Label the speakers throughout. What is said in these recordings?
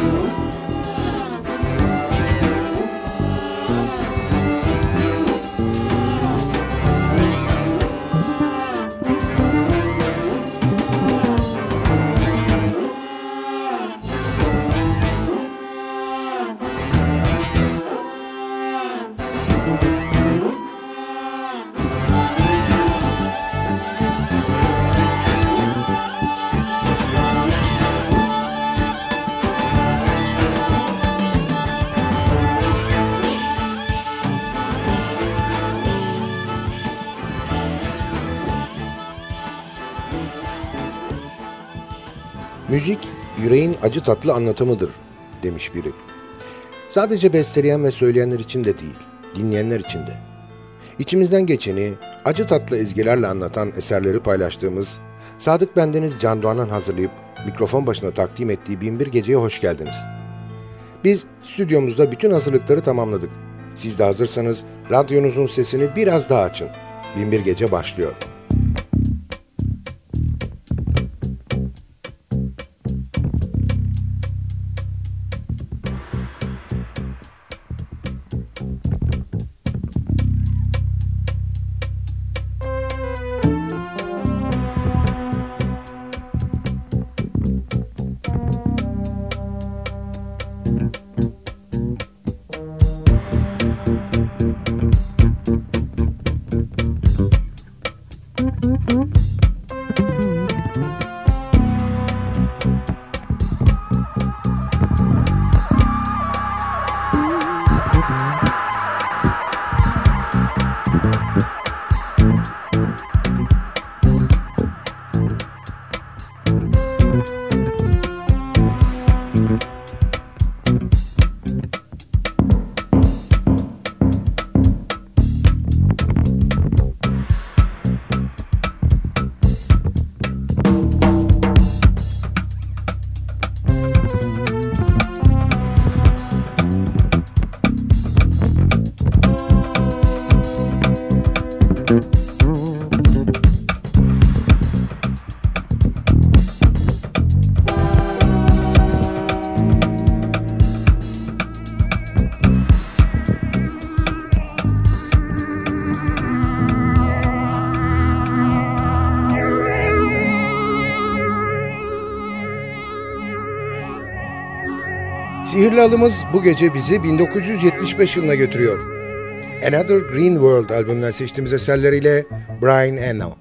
Speaker 1: Müzik, acı tatlı anlatımıdır demiş biri. Sadece besteleyen ve söyleyenler için de değil, dinleyenler için de. İçimizden geçeni acı tatlı ezgilerle anlatan eserleri paylaştığımız Sadık Bendeniz Can Doğan'ın hazırlayıp mikrofon başına takdim ettiği Binbir Gece'ye hoş geldiniz. Biz stüdyomuzda bütün hazırlıkları tamamladık. Siz de hazırsanız radyonuzun sesini biraz daha açın. Binbir Gece başlıyor.
Speaker 2: Sihirli alımız bu gece bizi 1975 yılına götürüyor. Another Green World albümünden seçtiğimiz eserleriyle Brian Eno.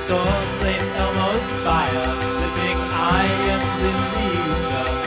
Speaker 3: saw St. Elmo's fire splitting ions in the ether.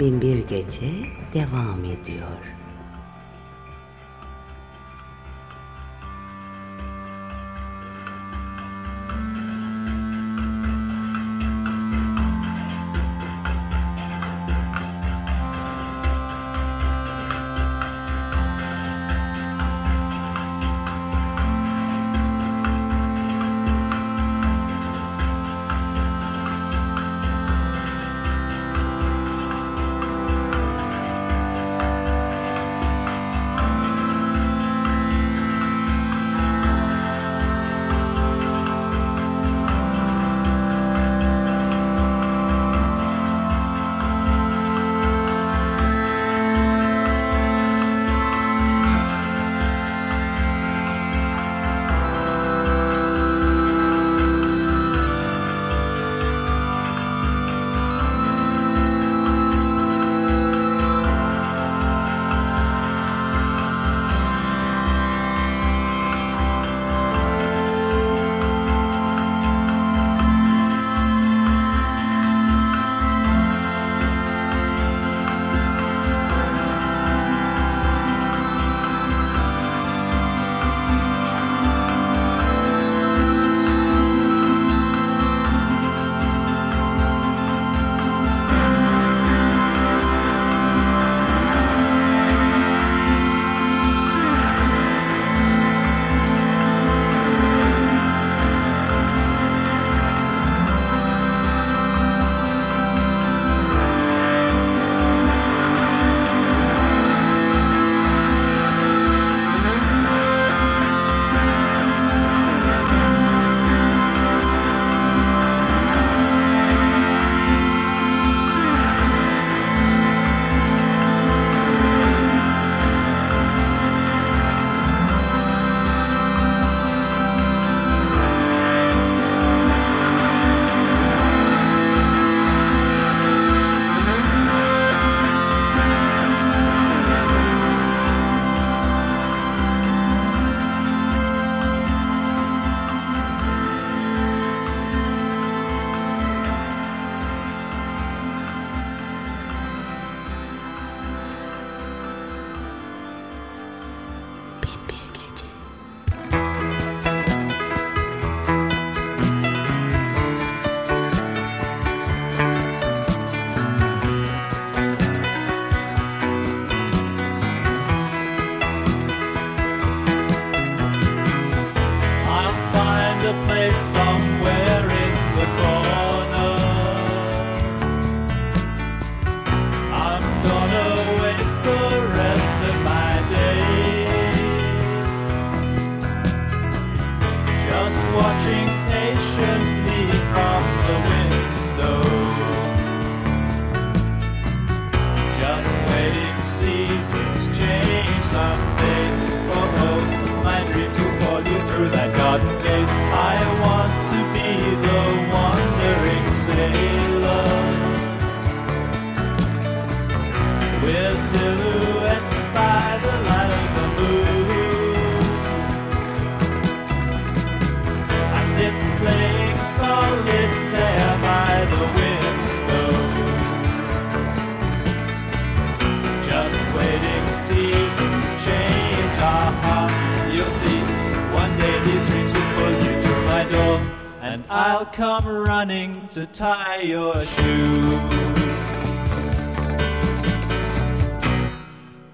Speaker 2: Bin Bir Gece devam ediyor.
Speaker 4: running to tie your shoe.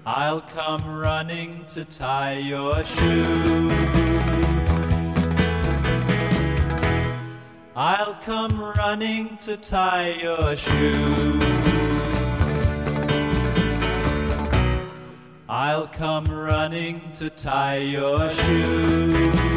Speaker 4: I'll come running to tie your shoe. I'll come running to tie your shoe. I'll come running to tie your shoe.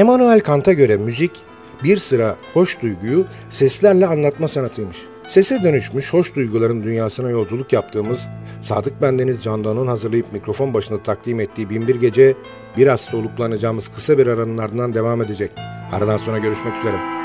Speaker 1: Emmanuel Kant'a göre müzik bir sıra hoş duyguyu seslerle anlatma sanatıymış. Sese dönüşmüş hoş duyguların dünyasına yolculuk yaptığımız Sadık Bendeniz Candan'ın hazırlayıp mikrofon başında takdim ettiği Binbir Gece biraz soluklanacağımız kısa bir aranın ardından devam edecek. Aradan sonra görüşmek üzere.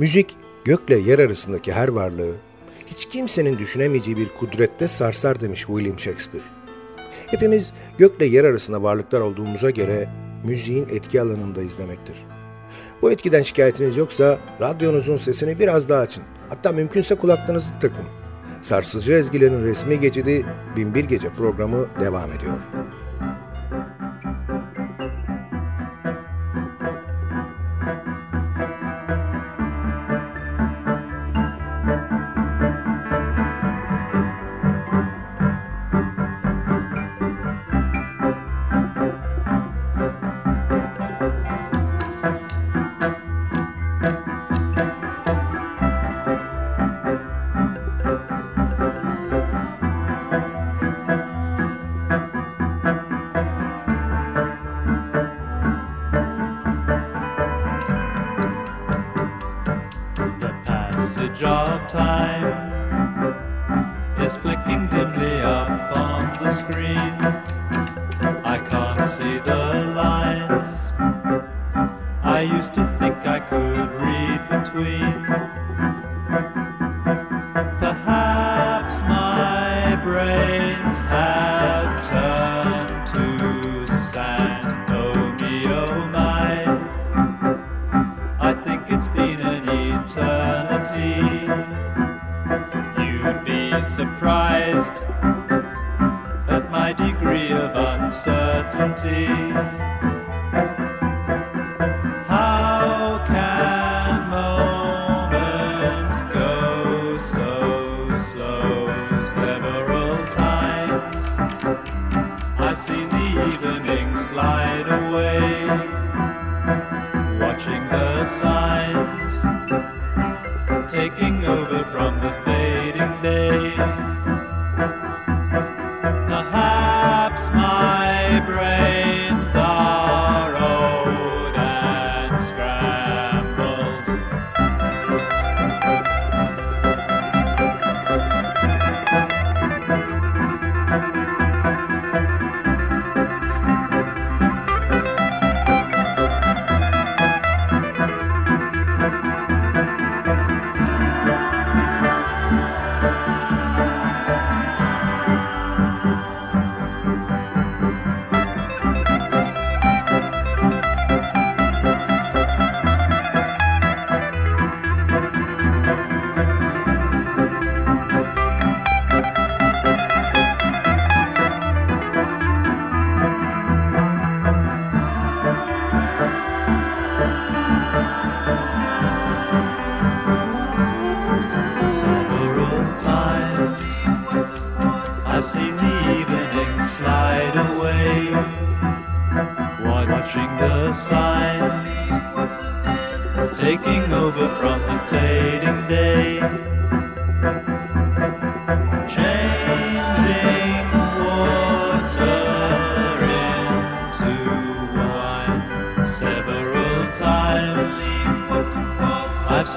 Speaker 1: Müzik gökle yer arasındaki her varlığı hiç kimsenin düşünemeyeceği bir kudrette sarsar demiş William Shakespeare. Hepimiz gökle yer arasında varlıklar olduğumuza göre müziğin etki alanındayız demektir. Bu etkiden şikayetiniz yoksa radyonuzun sesini biraz daha açın. Hatta mümkünse kulaklarınızı takın. Sarsıcı ezgilerin resmi geçidi Binbir Gece programı devam ediyor.
Speaker 2: keeping the fading day.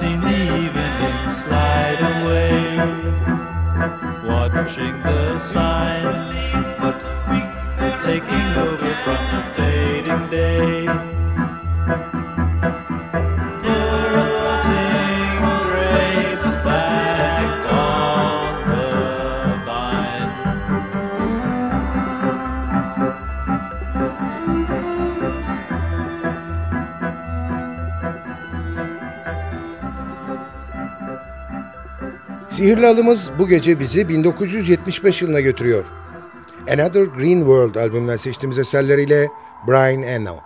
Speaker 2: Seen the evening slide away, watching the signs
Speaker 1: Sihirli alımız bu gece bizi 1975 yılına götürüyor. Another Green World albümünden seçtiğimiz eserleriyle Brian Eno.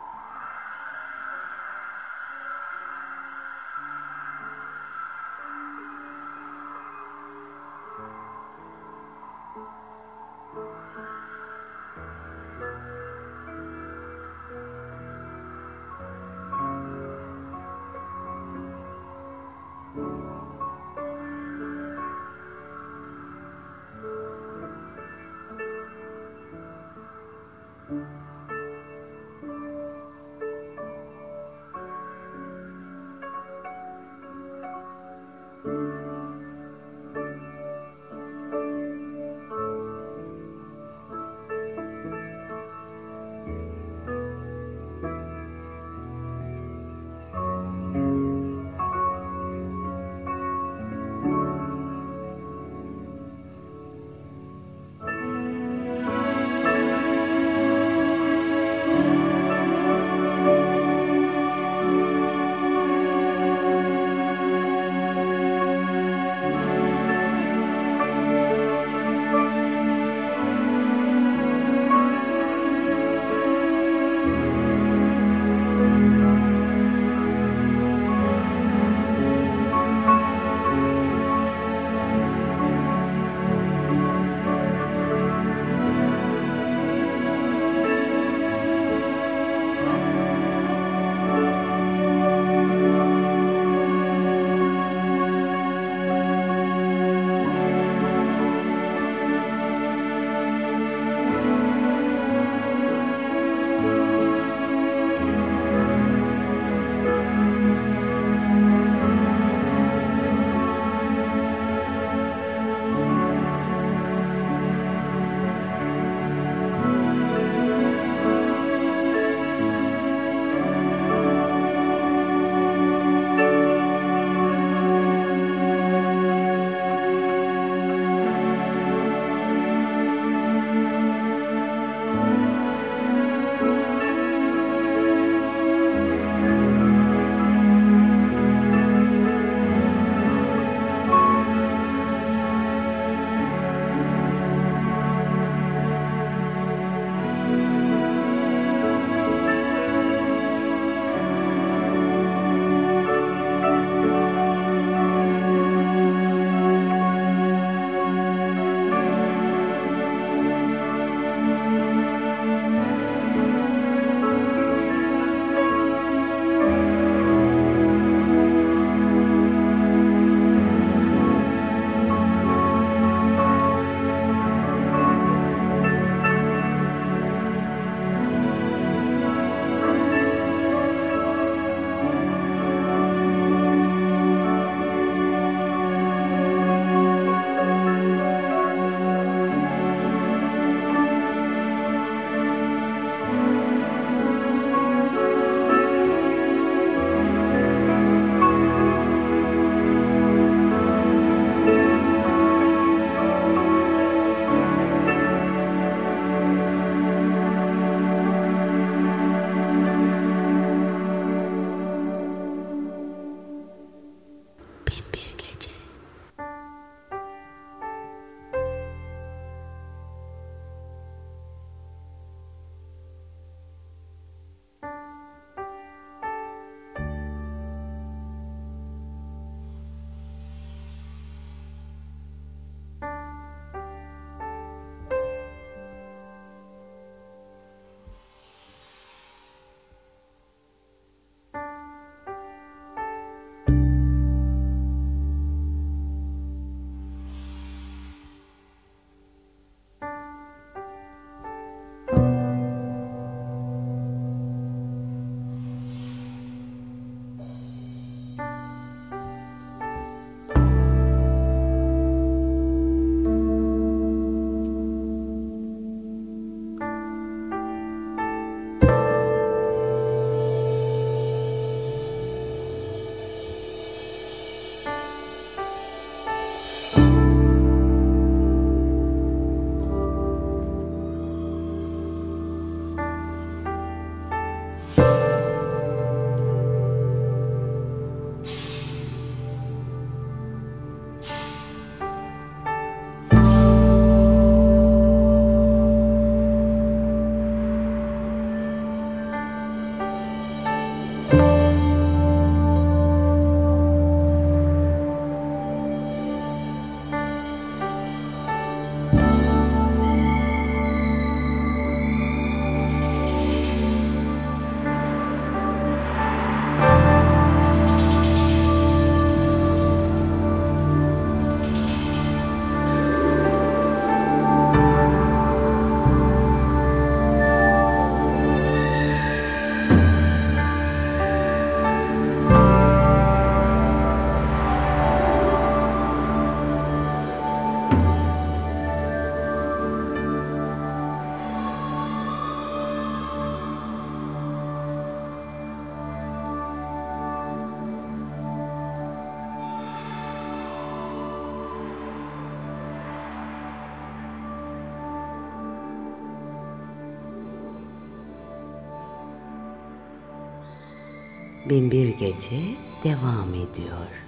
Speaker 5: Binbir Gece devam ediyor.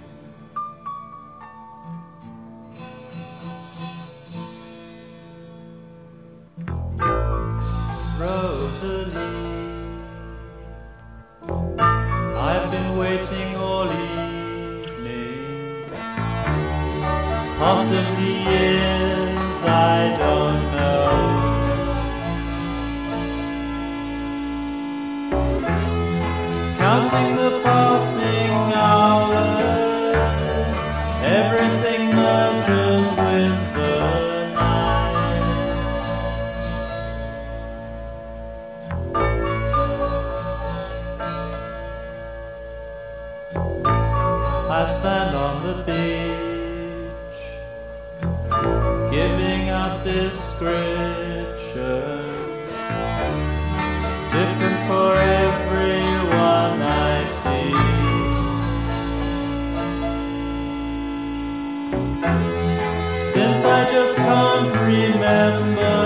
Speaker 2: since I just can't remember.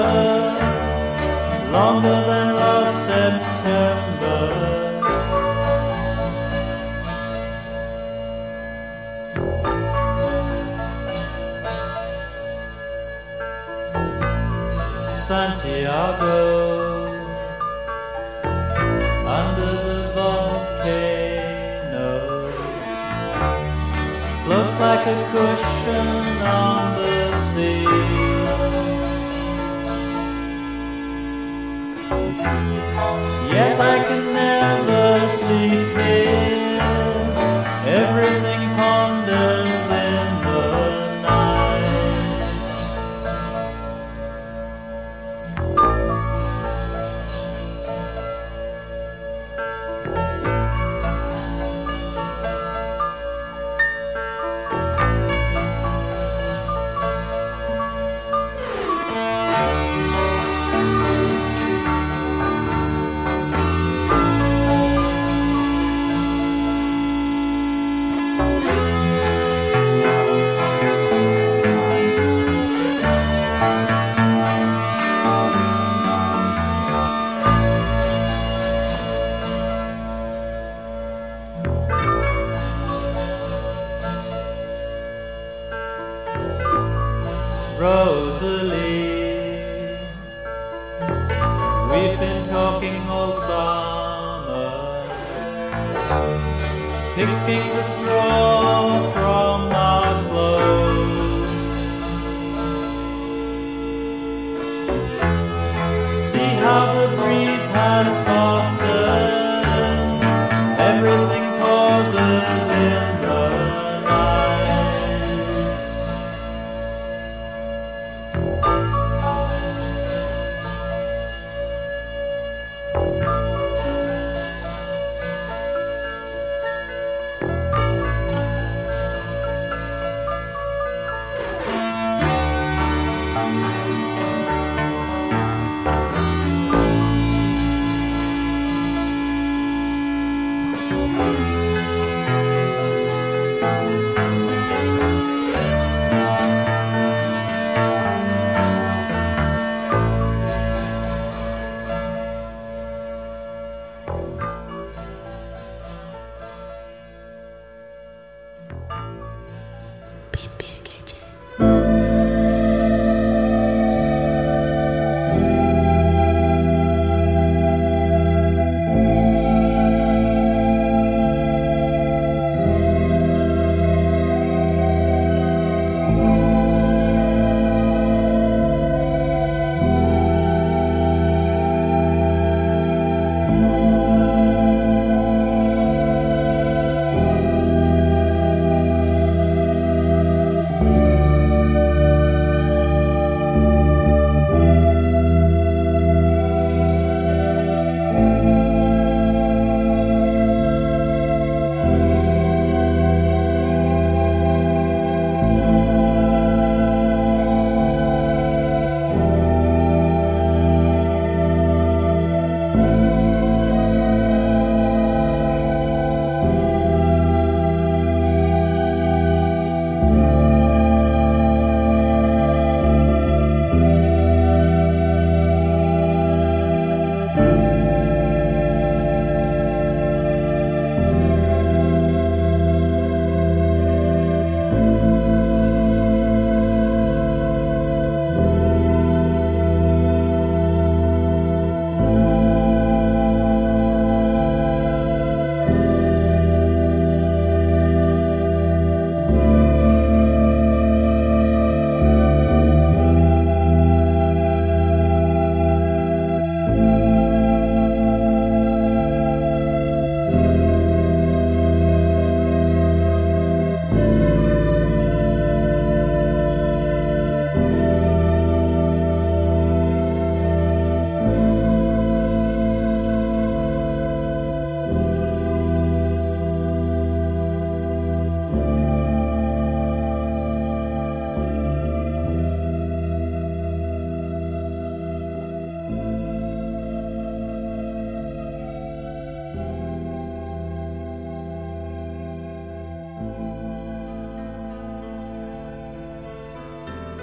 Speaker 2: Longer than last September. Santiago under the volcano floats like a cushion on Yet I can never sleep.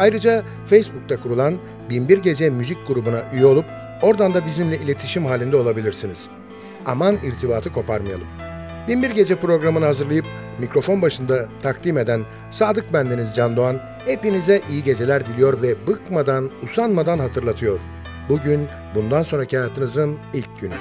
Speaker 1: Ayrıca Facebook'ta kurulan Binbir Gece Müzik grubuna üye olup oradan da bizimle iletişim halinde olabilirsiniz. Aman irtibatı koparmayalım. Binbir Gece programını hazırlayıp mikrofon başında takdim eden Sadık Bendeniz Can Doğan hepinize iyi geceler diliyor ve bıkmadan, usanmadan hatırlatıyor. Bugün bundan sonraki hayatınızın ilk günü.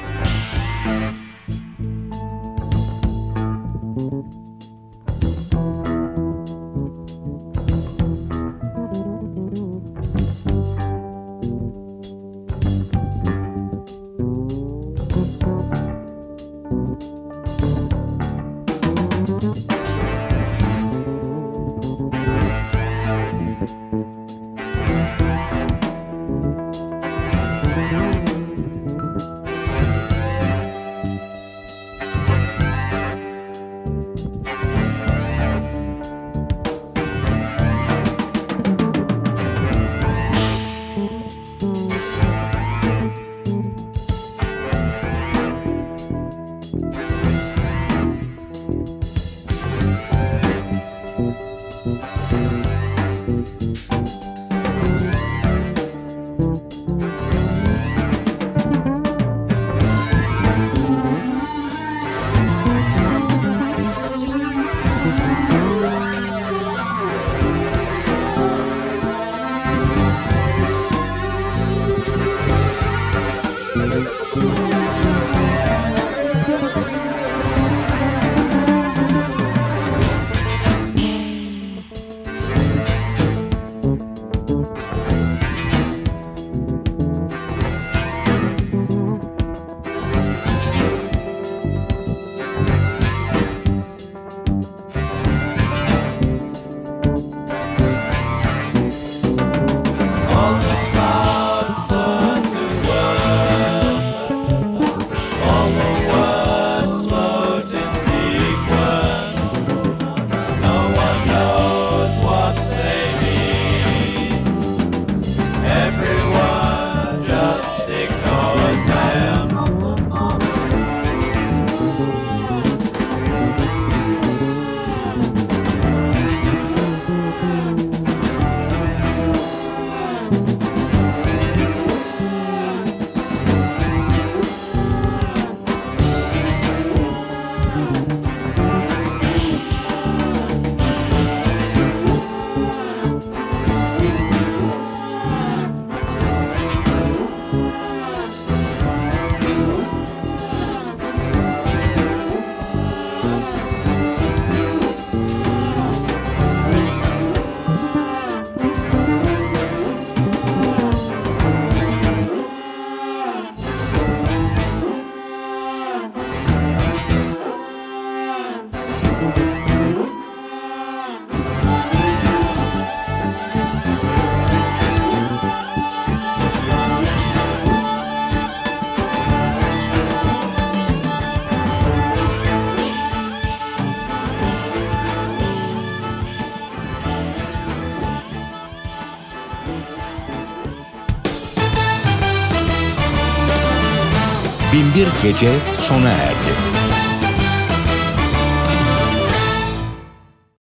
Speaker 6: Binbir Gece sona erdi.